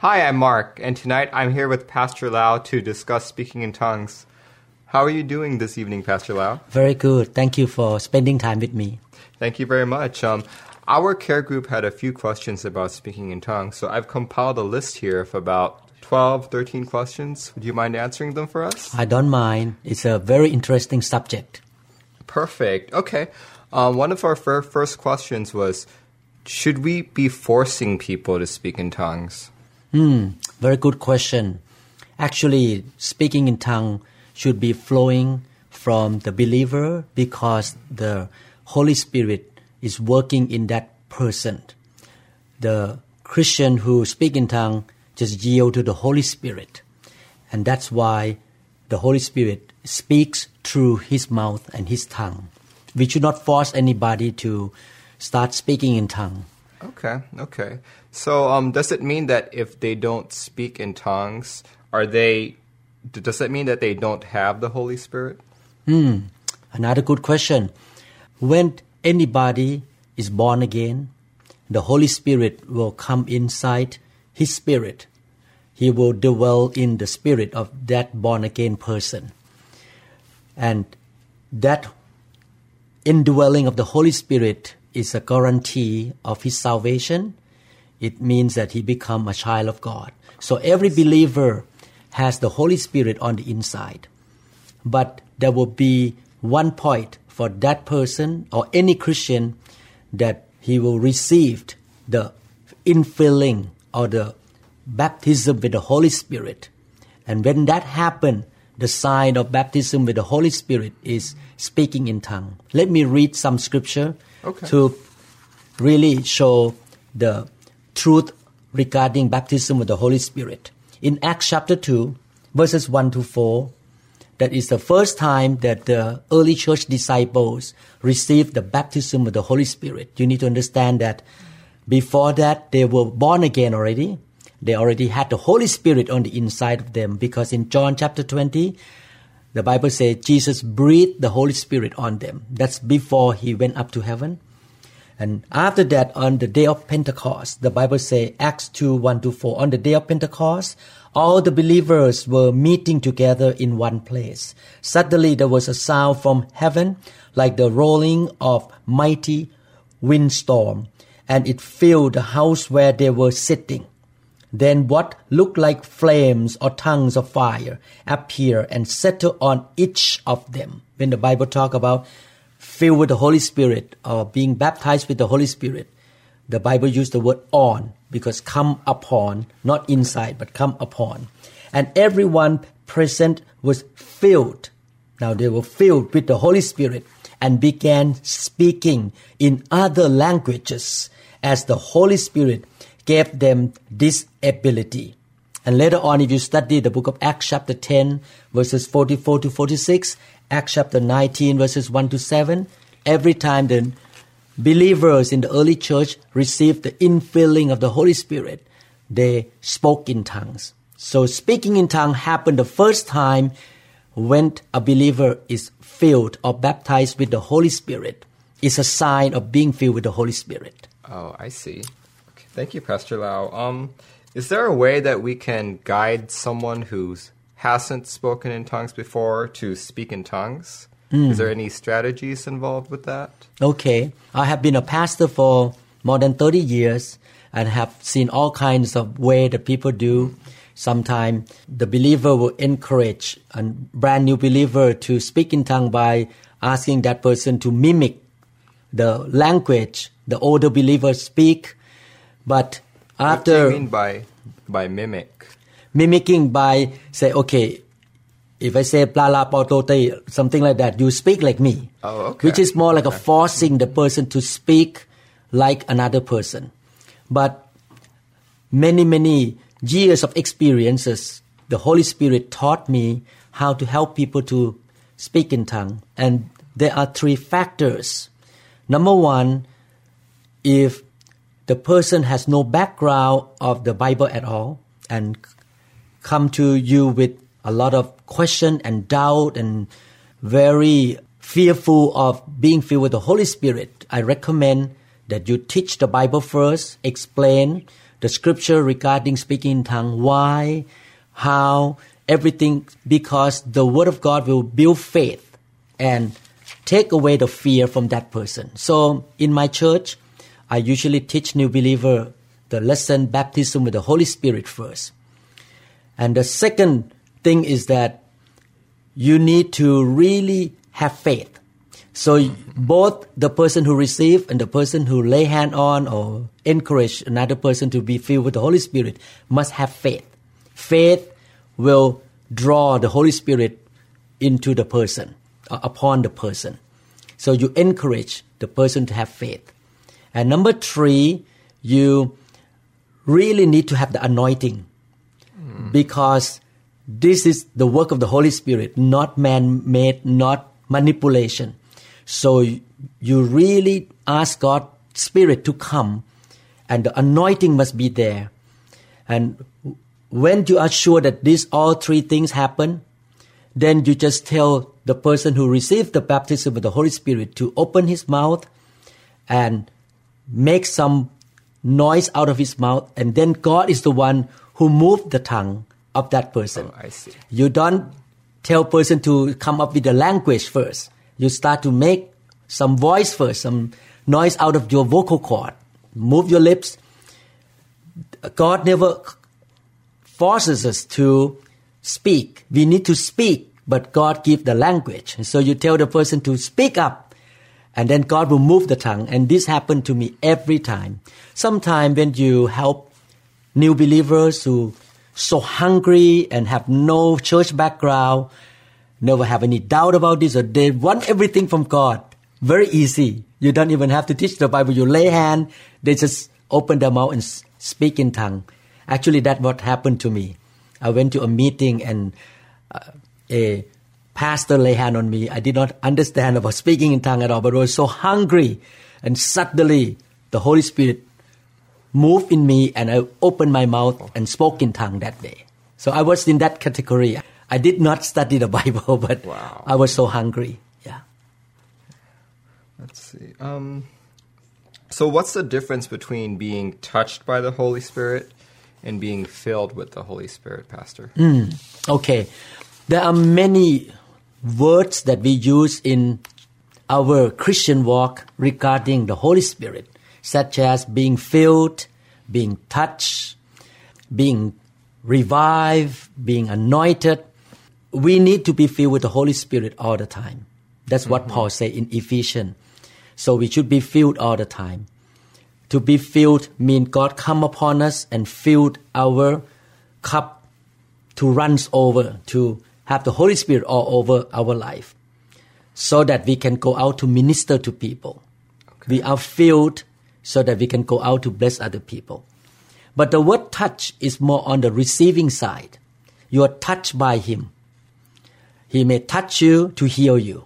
Hi, I'm Mark, and tonight I'm here with Pastor Lau to discuss speaking in tongues. How are you doing this evening, Pastor Lau? Very good. Thank you for spending time with me. Thank you very much. Um, our care group had a few questions about speaking in tongues, so I've compiled a list here of about 12, 13 questions. Would you mind answering them for us? I don't mind. It's a very interesting subject. Perfect. Okay. Um, one of our fir- first questions was Should we be forcing people to speak in tongues? Hmm, very good question. Actually, speaking in tongue should be flowing from the believer because the Holy Spirit is working in that person. The Christian who speak in tongue just yield to the Holy Spirit. And that's why the Holy Spirit speaks through his mouth and his tongue. We should not force anybody to start speaking in tongue. Okay, okay. So, um, does it mean that if they don't speak in tongues, are they? Does that mean that they don't have the Holy Spirit? Hmm, another good question. When anybody is born again, the Holy Spirit will come inside his spirit. He will dwell in the spirit of that born again person. And that indwelling of the Holy Spirit is a guarantee of his salvation. It means that he become a child of God. So every believer has the Holy Spirit on the inside. But there will be one point for that person or any Christian that he will receive the infilling or the baptism with the Holy Spirit. And when that happens, the sign of baptism with the Holy Spirit is speaking in tongue. Let me read some scripture Okay. to really show the truth regarding baptism with the Holy Spirit. In Acts chapter 2, verses 1 to 4, that is the first time that the early church disciples received the baptism of the Holy Spirit. You need to understand that before that, they were born again already. They already had the Holy Spirit on the inside of them because in John chapter 20, the Bible says Jesus breathed the Holy Spirit on them. That's before he went up to heaven. And after that, on the day of Pentecost, the Bible says, Acts 2 1 to 4, on the day of Pentecost, all the believers were meeting together in one place. Suddenly, there was a sound from heaven like the rolling of mighty windstorm, and it filled the house where they were sitting. Then what looked like flames or tongues of fire appear and settle on each of them. When the Bible talk about filled with the Holy Spirit or being baptized with the Holy Spirit, the Bible used the word on because come upon, not inside, but come upon. And everyone present was filled. Now they were filled with the Holy Spirit and began speaking in other languages as the Holy Spirit gave them this ability. And later on, if you study the book of Acts, chapter 10, verses 44 to 46, Acts chapter 19, verses 1 to 7, every time the believers in the early church received the infilling of the Holy Spirit, they spoke in tongues. So speaking in tongue happened the first time when a believer is filled or baptized with the Holy Spirit. It's a sign of being filled with the Holy Spirit. Oh, I see. Okay. Thank you, Pastor Lau. Um, is there a way that we can guide someone who hasn't spoken in tongues before to speak in tongues? Is hmm. there any strategies involved with that? Okay, I have been a pastor for more than 30 years and have seen all kinds of way that people do. Sometimes the believer will encourage a brand new believer to speak in tongue by asking that person to mimic the language the older believers speak. But after What do you mean by by mimic? Mimicking by say, okay, if I say blah blah, blah, something like that, you speak like me. Oh, okay. Which is more like a forcing the person to speak like another person. But many many years of experiences the Holy Spirit taught me how to help people to speak in tongue. And there are three factors. Number one, if the person has no background of the Bible at all and come to you with a lot of question and doubt and very fearful of being filled with the Holy Spirit, I recommend that you teach the Bible first, explain the scripture regarding speaking in tongue, why, how, everything, because the Word of God will build faith and take away the fear from that person. So in my church, I usually teach new believer the lesson baptism with the Holy Spirit first. And the second thing is that you need to really have faith. So both the person who receive and the person who lay hand on or encourage another person to be filled with the Holy Spirit must have faith. Faith will draw the Holy Spirit into the person, uh, upon the person. So you encourage the person to have faith. And number three, you really need to have the anointing because this is the work of the Holy Spirit, not man made, not manipulation. So you really ask God Spirit to come and the anointing must be there. And when you are sure that these all three things happen, then you just tell the person who received the baptism of the Holy Spirit to open his mouth and make some noise out of his mouth, and then God is the one who move the tongue of that person. Oh, I see. You don't tell person to come up with the language first. You start to make some voice first, some noise out of your vocal cord. Move your lips. God never forces us to speak. We need to speak, but God gives the language. So you tell the person to speak up, and then God will move the tongue. And this happened to me every time. Sometimes when you help new believers who so hungry and have no church background, never have any doubt about this, or they want everything from God. Very easy. You don't even have to teach the Bible. You lay hand, they just open their mouth and speak in tongue. Actually, that's what happened to me. I went to a meeting and uh, a pastor lay hand on me. I did not understand about speaking in tongue at all, but I was so hungry. And suddenly, the Holy Spirit moved in me and I opened my mouth and spoke in tongue that day. So I was in that category. I did not study the Bible, but Wow. I was so hungry. Yeah. Let's see. Um, so, what's the difference between being touched by the Holy Spirit and being filled with the Holy Spirit, Pastor? Okay. There are many words that we use in our Christian walk regarding the Holy Spirit, such as being filled, being touched, being revived, being anointed. We need to be filled with the Holy Spirit all the time. That's what mm-hmm. Paul said in Ephesians. So we should be filled all the time. To be filled means God come upon us and filled our cup to runs over, to have the Holy Spirit all over our life, so that we can go out to minister to people. We are filled so that we can go out to bless other people. But the word touch is more on the receiving side. You are touched by Him. He may touch you to heal you.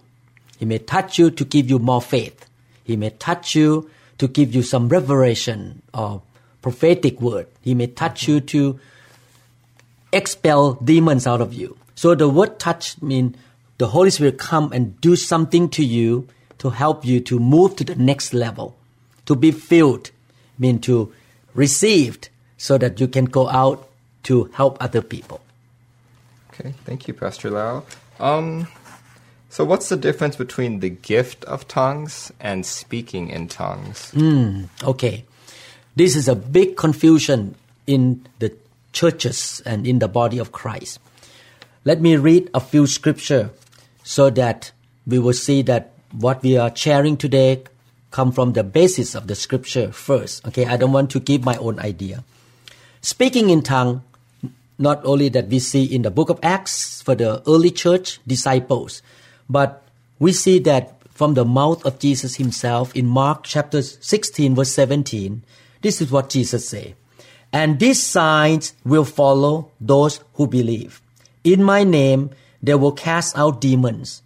He may touch you to give you more faith. He may touch you to give you some revelation or prophetic word. He may touch you to expel demons out of you. So the word touch means the Holy Spirit come and do something to you to help you to move to the next level. To be filled mean to received so that you can go out to help other people. Okay, thank you, Pastor Lau. Um, so, what's the difference between the gift of tongues and speaking in tongues? Okay. This is a big confusion in the churches and in the body of Christ. Let me read a few scripture so that we will see that what we are sharing today come from the basis of the scripture first. Okay, I don't want to give my own idea. Speaking in tongue, not only that we see in the book of Acts for the early church disciples, but we see that from the mouth of Jesus himself in Mark chapter 16 verse 17, this is what Jesus said. And these signs will follow those who believe. In my name, they will cast out demons.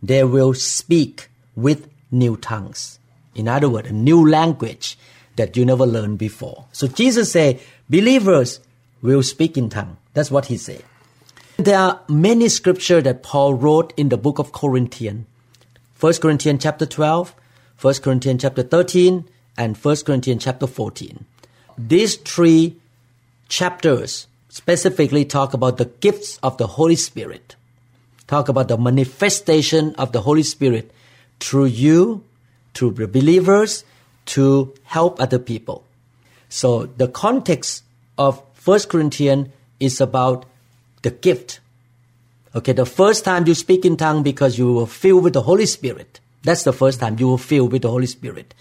They will speak with new tongues. In other words, a new language that you never learned before. So Jesus said, believers will speak in tongue. That's what he said. There are many scripture that Paul wrote in the book of Corinthians. 1 Corinthians chapter 12, 1 Corinthians chapter 13, and 1 Corinthians chapter 14. These three chapters specifically talk about the gifts of the Holy Spirit. Talk about the manifestation of the Holy Spirit through you, through the believers, to help other people. So the context of 1 Corinthians is about the gift. Okay, the first time you speak in tongue because you were filled with the Holy Spirit. That's the first time you were filled with the Holy Spirit.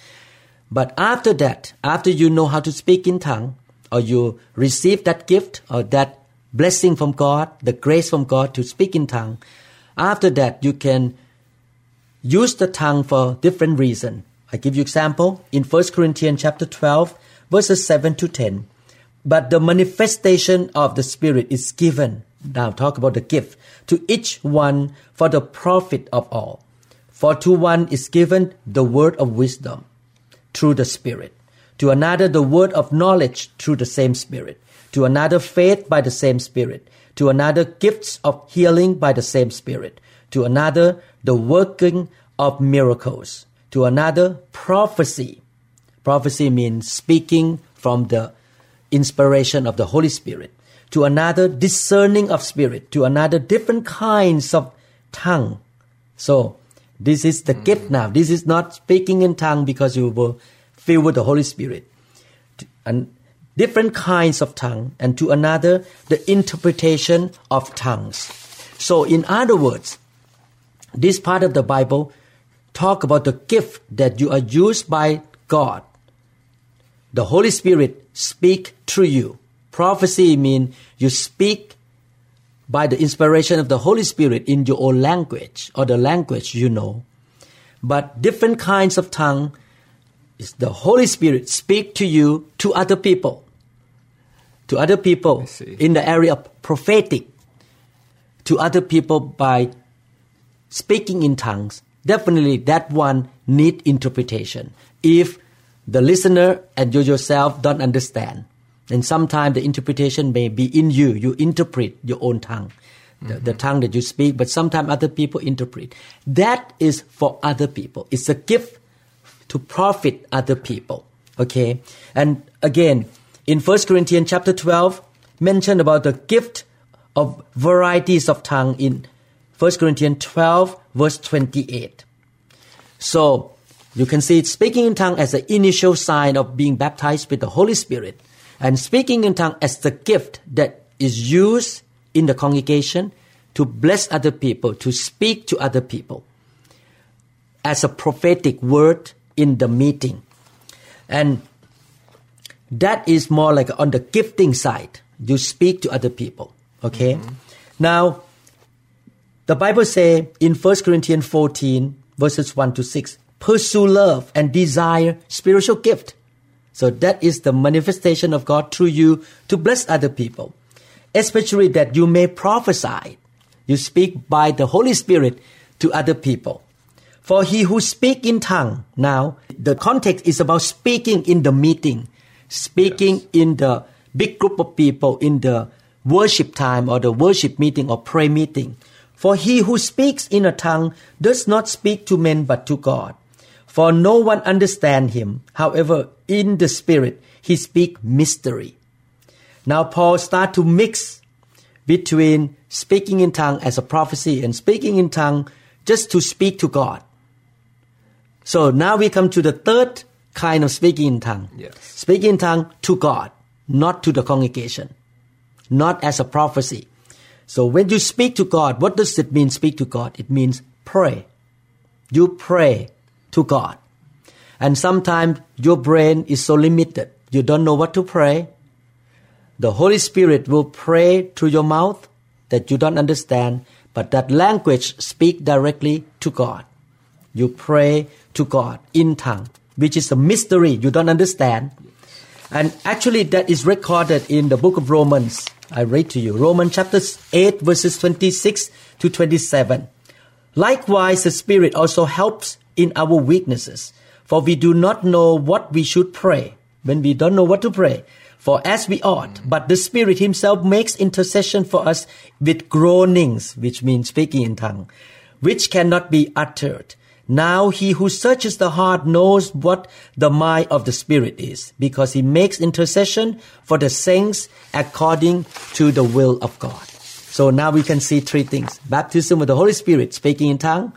But after that, after you know how to speak in tongue, or you receive that gift or that blessing from God, the grace from God to speak in tongue, after that you can use the tongue for different reason. I give you example in 1 Corinthians chapter 12 verses 7 to 10. But the manifestation of the Spirit is given. Now talk about the gift to each one for the profit of all. For to one is given the word of wisdom through the Spirit, to another the word of knowledge through the same Spirit, to another faith by the same Spirit, to another gifts of healing by the same Spirit, to another the working of miracles, to another prophecy. Prophecy means speaking from the inspiration of the Holy Spirit, to another discerning of spirit, to another different kinds of tongue. So this is the gift now. This is not speaking in tongue because you were filled with the Holy Spirit. And different kinds of tongue, and to another, the interpretation of tongues. So, in other words, this part of the Bible talk about the gift that you are used by God. The Holy Spirit speak through you. Prophecy means you speak by the inspiration of the Holy Spirit in your own language or the language you know. But different kinds of tongue is the Holy Spirit speak to you to other people. To other people in the area of prophetic. To other people by speaking in tongues. Definitely that one need interpretation. If the listener and you yourself don't understand, and sometimes the interpretation may be in you. You interpret your own tongue, the, the mm-hmm. tongue that you speak, but sometimes other people interpret. That is for other people. It's a gift to profit other people. Okay? And again, in 1 Corinthians chapter 12, mentioned about the gift of varieties of tongue in 1 Corinthians 12, verse 28. So you can see speaking in tongue as the initial sign of being baptized with the Holy Spirit, and speaking in tongue as the gift that is used in the congregation to bless other people, to speak to other people, as a prophetic word in the meeting. And that is more like on the gifting side. You speak to other people. Okay? Mm-hmm. Now, the Bible say in 1 Corinthians 14, verses 1 to 6, pursue love and desire spiritual gift. So that is the manifestation of God through you to bless other people. Especially that you may prophesy. You speak by the Holy Spirit to other people. For he who speak in tongue, now the context is about speaking in the meeting, speaking in the big group of people in the worship time or the worship meeting or prayer meeting. For he who speaks in a tongue does not speak to men but to God. For no one understand him. However, in the spirit he speak mystery. Now Paul start to mix between speaking in tongue as a prophecy and speaking in tongue just to speak to God. So now we come to the third kind of speaking in tongue. Yes. Speaking in tongue to God, not to the congregation, not as a prophecy. So when you speak to God, what does it mean speak to God? It means pray. You pray to God. And sometimes your brain is so limited, you don't know what to pray. The Holy Spirit will pray through your mouth that you don't understand, but that language speak directly to God. You pray to God in tongue, which is a mystery you don't understand. And actually, that is recorded in the book of Romans. I read to you Romans chapter 8, verses 26 to 27. Likewise, the Spirit also helps in our weaknesses, for we do not know what we should pray when we don't know what to pray. For as we ought, but the Spirit Himself makes intercession for us with groanings, which means speaking in tongue, which cannot be uttered. Now he who searches the heart knows what the mind of the Spirit is, because he makes intercession for the saints according to the will of God. So now we can see three things. Baptism with the Holy Spirit, speaking in tongue,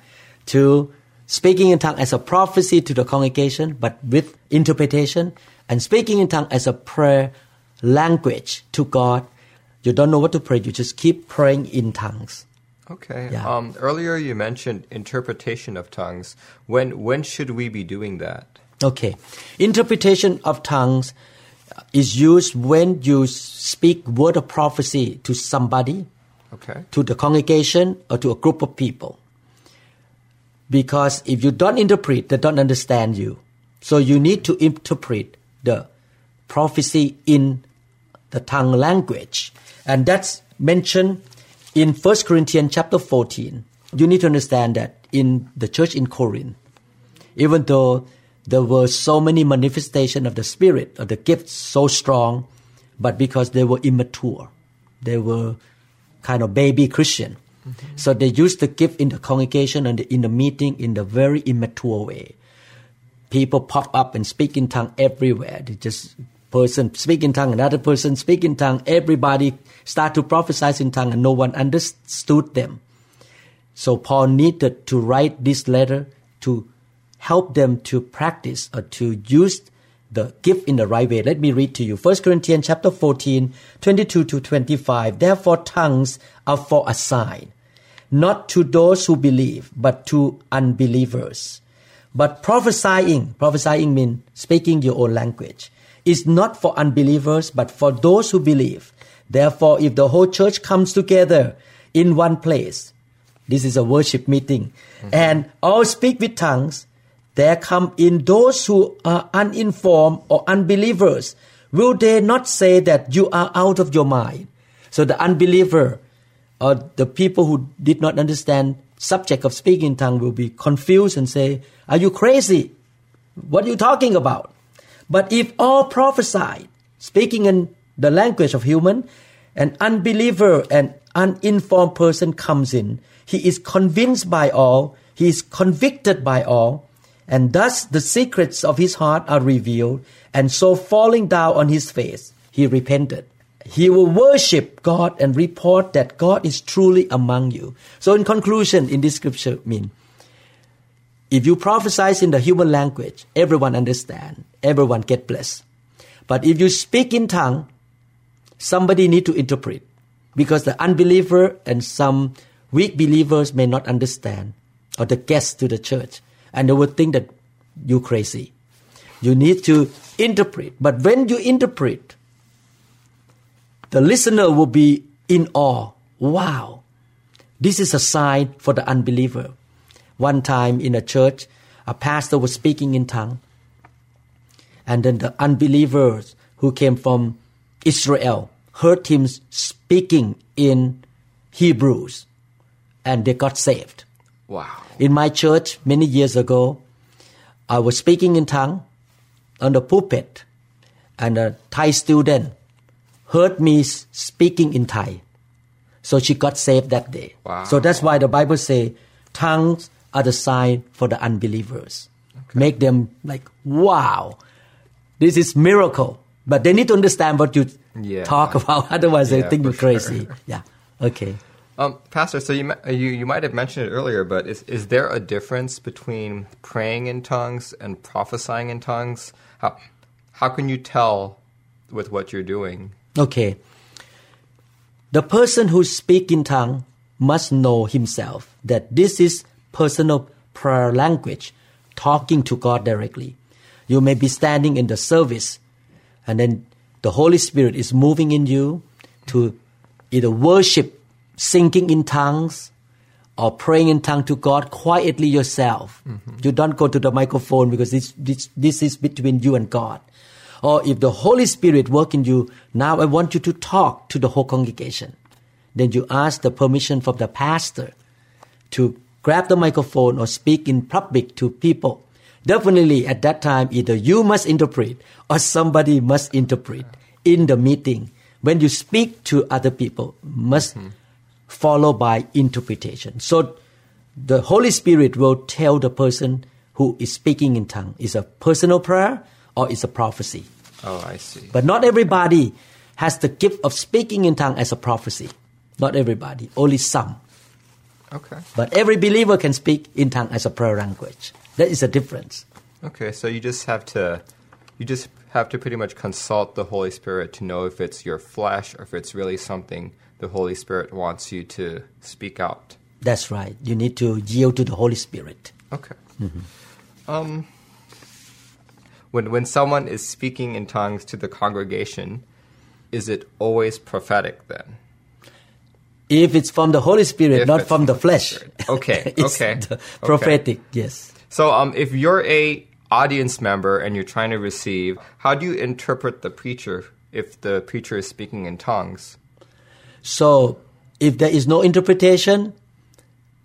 to speaking in tongue as a prophecy to the congregation, but with interpretation, and speaking in tongue as a prayer language to God. You don't know what to pray, you just keep praying in tongues. Okay. Yeah. Um, earlier you mentioned interpretation of tongues. When when should we be doing that? Okay. Interpretation of tongues is used when you speak word of prophecy to somebody, Okay. to the congregation, or to a group of people. Because if you don't interpret, they don't understand you. So you need to interpret the prophecy in the tongue language. And that's mentioned in 1 Corinthians chapter 14. You need to understand that in the church in Corinth, even though there were so many manifestations of the spirit of the gifts so strong but because they were immature they were kind of baby christian. Mm-hmm. So they used the gift in the congregation and in the meeting in the very immature way. People pop up and speak in tongue everywhere. They just person speak in tongue another person speak in tongue everybody start to prophesy in tongue and no one understood them so Paul needed to write this letter to help them to practice or to use the gift in the right way. Let me read to you. 1 Corinthians chapter 14, 22 to 25. Therefore tongues are for a sign, not to those who believe, but to unbelievers. But prophesying, prophesying means speaking your own language, is not for unbelievers, but for those who believe. Therefore, if the whole church comes together in one place, this is a worship meeting, mm-hmm. and all speak with tongues, there come in those who are uninformed or unbelievers. Will they not say that you are out of your mind? So the unbeliever or the people who did not understand subject of speaking in tongue will be confused and say, Are you crazy? What are you talking about? But if all prophesy, speaking in the language of human, an unbeliever and uninformed person comes in, he is convinced by all, he is convicted by all, and thus the secrets of his heart are revealed, and so falling down on his face, he repented. He will worship God and report that God is truly among you. So in conclusion, in this scripture mean, if you prophesy in the human language, everyone understand, everyone get blessed. But if you speak in tongue, somebody need to interpret because the unbeliever and some weak believers may not understand or the guests to the church and they will think that you crazy. You need to interpret. But when you interpret, the listener will be in awe. Wow. This is a sign for the unbeliever. One time in a church, a pastor was speaking in tongue. And then the unbelievers who came from Israel heard him speaking in Hebrews and they got saved. Wow. In my church many years ago, I was speaking in tongue on the pulpit, and a Thai student heard me speaking in Thai. So she got saved that day. Wow. So that's why the Bible say tongues are the sign for the unbelievers. Make them like, wow, this is miracle. But they need to understand what you Yeah. talk about. Otherwise, they think you're crazy. sure. Yeah. Okay. Um, Pastor, so you, you you might have mentioned it earlier, but is is there a difference between praying in tongues and prophesying in tongues? How how can you tell with what you're doing? Okay. The person who speak in tongue must know himself that this is personal prayer language, talking to God directly. You may be standing in the service and then the Holy Spirit is moving in you to either worship, singing in tongues, or praying in tongue to God quietly yourself. Mm-hmm. You don't go to the microphone because this, this, this is between you and God. Or if the Holy Spirit work in you, now I want you to talk to the whole congregation. Then you ask the permission from the pastor to grab the microphone or speak in public to people. Definitely at that time, either you must interpret or somebody must interpret in the meeting. When you speak to other people, must mm-hmm. follow by interpretation. So the Holy Spirit will tell the person who is speaking in tongue is a personal prayer or is a prophecy. Oh, I see. But not everybody has the gift of speaking in tongue as a prophecy. Not everybody, only some. Okay. But every believer can speak in tongue as a prayer language. That is a difference. Okay, so you just have to you just have to pretty much consult the Holy Spirit to know if it's your flesh or if it's really something the Holy Spirit wants you to speak out. That's right. You need to yield to the Holy Spirit. Okay. Um, when when someone is speaking in tongues to the congregation, is it always prophetic then? If it's from the Holy Spirit, If not from the flesh. Spirit. Okay, it's okay, the okay. prophetic, yes. So, um, if you're a audience member and you're trying to receive, how do you interpret the preacher if the preacher is speaking in tongues? So if there is no interpretation,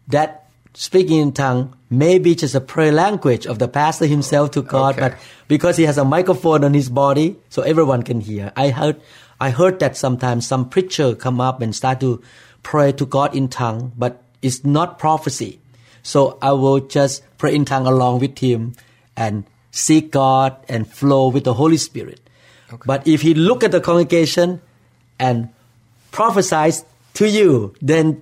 that speaking in tongue may be just a prayer language of the pastor himself to God, Okay. but because he has a microphone on his body, so everyone can hear. I heard, I heard that sometimes some preacher come up and start to pray to God in tongue, but it's not prophecy. So I will just pray in tongue along with him and seek God and flow with the Holy Spirit. But if he look at the congregation and prophesies to you, then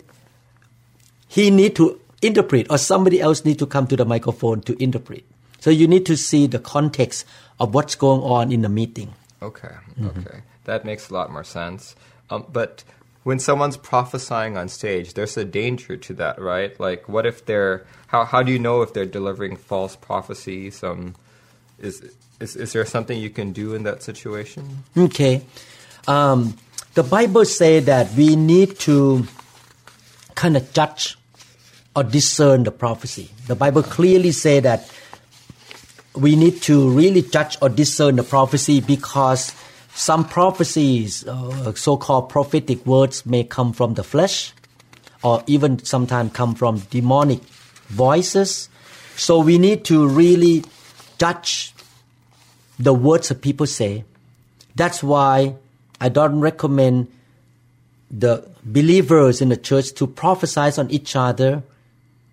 he need to interpret or somebody else need to come to the microphone to interpret. So you need to see the context of what's going on in the meeting. Okay, okay, that makes a lot more sense. Um, but when someone's prophesying on stage, there's a danger to that, right? Like, what if they're how how do you know if they're delivering false prophecies? Um, is is is there something you can do in that situation? Okay. Um, the Bible say that we need to kind of judge or discern the prophecy. The Bible clearly say that we need to really judge or discern the prophecy because some prophecies, uh, so-called prophetic words, may come from the flesh, or even sometimes come from demonic voices. So we need to really judge the words that people say. That's why I don't recommend the believers in the church to prophesy on each other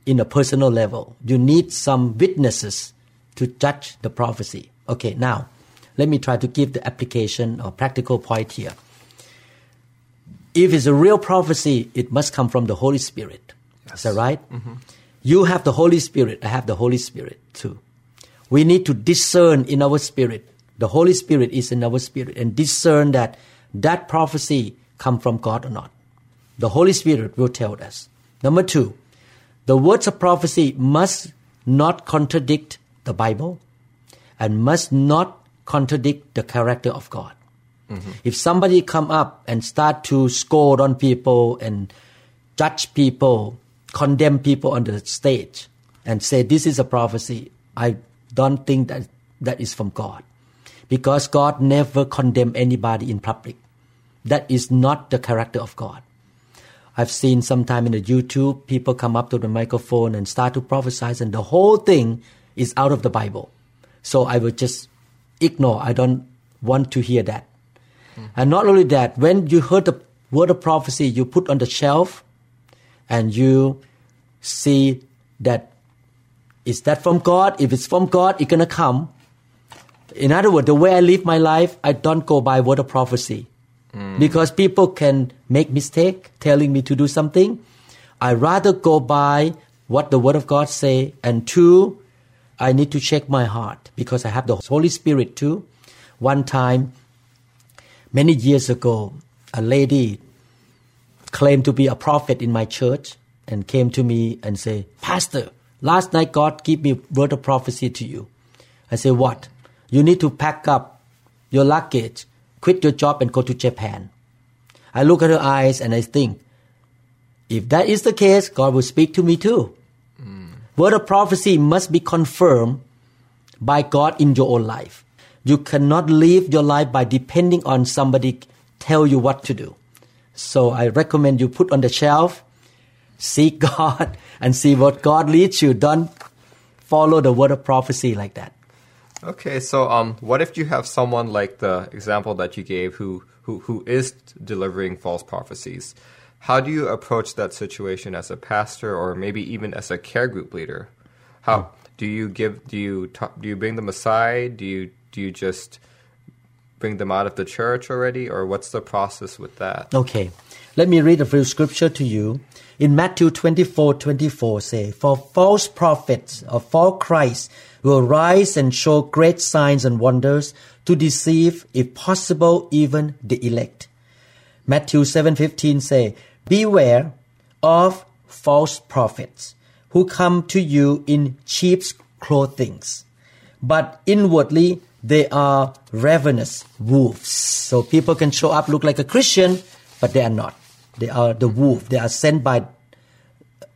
in a personal level. You need some witnesses to judge the prophecy. Okay, now let me try to give the application or practical point here. If it's a real prophecy, it must come from the Holy Spirit. Is that right? Mm-hmm. You have the Holy Spirit, I have the Holy Spirit too. We need to discern in our spirit. The Holy Spirit is in our spirit and discern that that prophecy come from God or not. The Holy Spirit will tell us. Number two, the words of prophecy must not contradict the Bible and must not contradict the character of God. If somebody come up and start to scold on people and judge people, condemn people on the stage, and say this is a prophecy, I don't think that that is from God, because God never condemn anybody in public. That is not the character of God. I've seen sometime in the YouTube people come up to the microphone and start to prophesy, and the whole thing is out of the Bible. So I will just ignore. I don't want to hear that. And not only that, when you heard the word of prophecy, you put on the shelf and you see that is that from God? If it's from God, it's gonna come. In other words, the way I live my life, I don't go by word of prophecy. Hmm. Because people can make mistake telling me to do something. I rather go by what the word of God say. And two, I need to check my heart because I have the Holy Spirit too. One time, many years ago, a lady claimed to be a prophet in my church and came to me and say, Pastor, last night God gave me word of prophecy to you. I say, what? You need to pack up your luggage, quit your job and go to Japan. I look at her eyes and I think, if that is the case, God will speak to me too. Word of prophecy must be confirmed by God in your own life. you cannot live your life by depending on somebody tell you what to do. So I recommend you put on the shelf, seek God and see what God leads you. Don't follow the word of prophecy like that. Okay, so um, what if you have someone like the example that you gave who, who, who is delivering false prophecies? How do you approach that situation as a pastor or maybe even as a care group leader? How do you give do you talk, do you bring them aside? Do you do you just bring them out of the church already or what's the process with that? Okay. Let me read a few scripture to you. In Matthew 24, 24 say, For false prophets or false Christ will rise and show great signs and wonders to deceive, if possible, even the elect. Matthew 7:15 say, Beware of false prophets who come to you in sheep's clothing, but inwardly they are ravenous wolves. So people can show up look like a Christian, but they are not. They are the wolf. They are sent by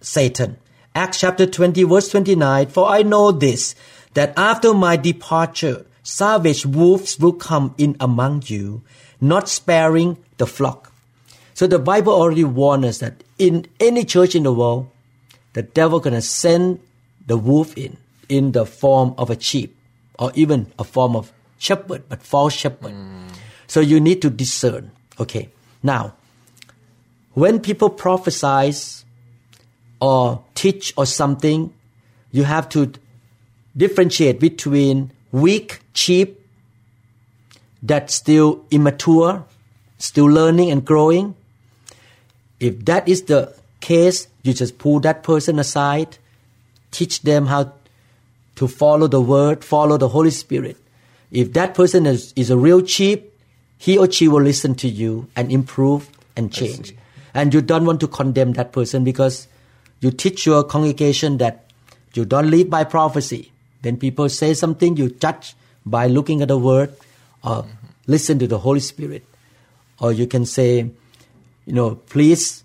Satan. Acts chapter 20 verse 29, For I know this, that after my departure, savage wolves will come in among you, not sparing the flock. So the Bible already warned us that in any church in the world, the devil gonna send the wolf in, in the form of a sheep, or even a form of shepherd, but false shepherd. Hmm. So you need to discern. Okay. Now, when people prophesize or teach or something, you have to differentiate between weak sheep that's still immature, still learning and growing. If that is the case, you just pull that person aside, teach them how to follow the word, follow the Holy Spirit. If that person is, is a real sheep, he or she will listen to you and improve and change. And you don't want to condemn that person because you teach your congregation that you don't live by prophecy. When people say something, you judge by looking at the word or mm-hmm. listen to the Holy Spirit. Or you can say, you know, please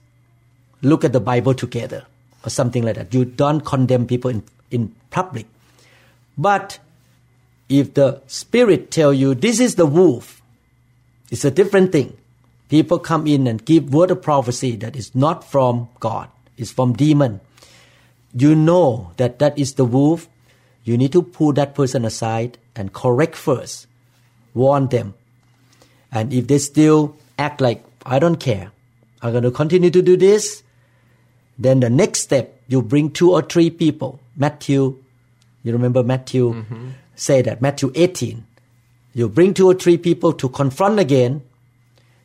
look at the Bible together or something like that. You don't condemn people in, in public. But if the spirit tell you this is the wolf, it's a different thing. People come in and give word of prophecy that is not from God, it's from demon. You know that that is the wolf. You need to pull that person aside and correct first. Warn them. And if they still act like, I don't care, I'm going to continue to do this, then the next step, you bring two or three people. Matthew, you remember Matthew mm-hmm. say that, Matthew 18. You bring two or three people to confront again.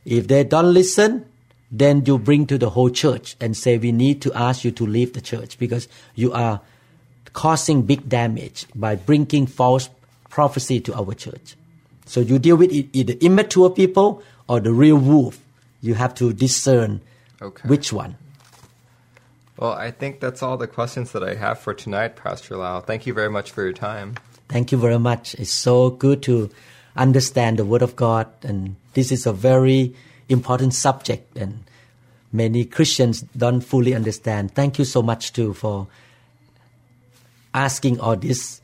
If they don't listen, then you bring to the whole church and say, we need to ask you to leave the church because you are causing big damage by bringing false prophecy to our church. So you deal with either immature people or the real wolf. You have to discern Okay. which one. Well, I think that's all the questions that I have for tonight, Pastor Lau. Thank you very much for your time. Thank you very much. It's so good to understand the Word of God, and this is a very important subject, and many Christians don't fully understand. Thank you so much too for asking all these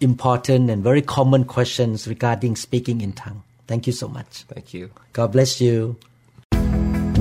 important and very common questions regarding speaking in tongue. Thank you so much. Thank you. God bless you.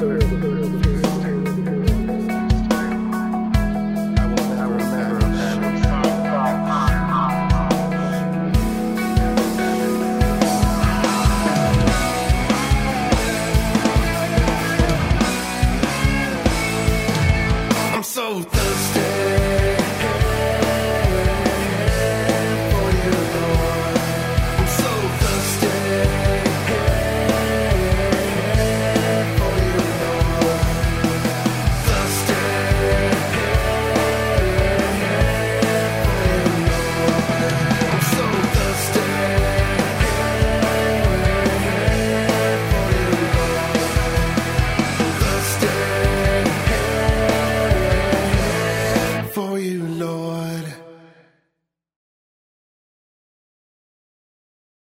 就是。就是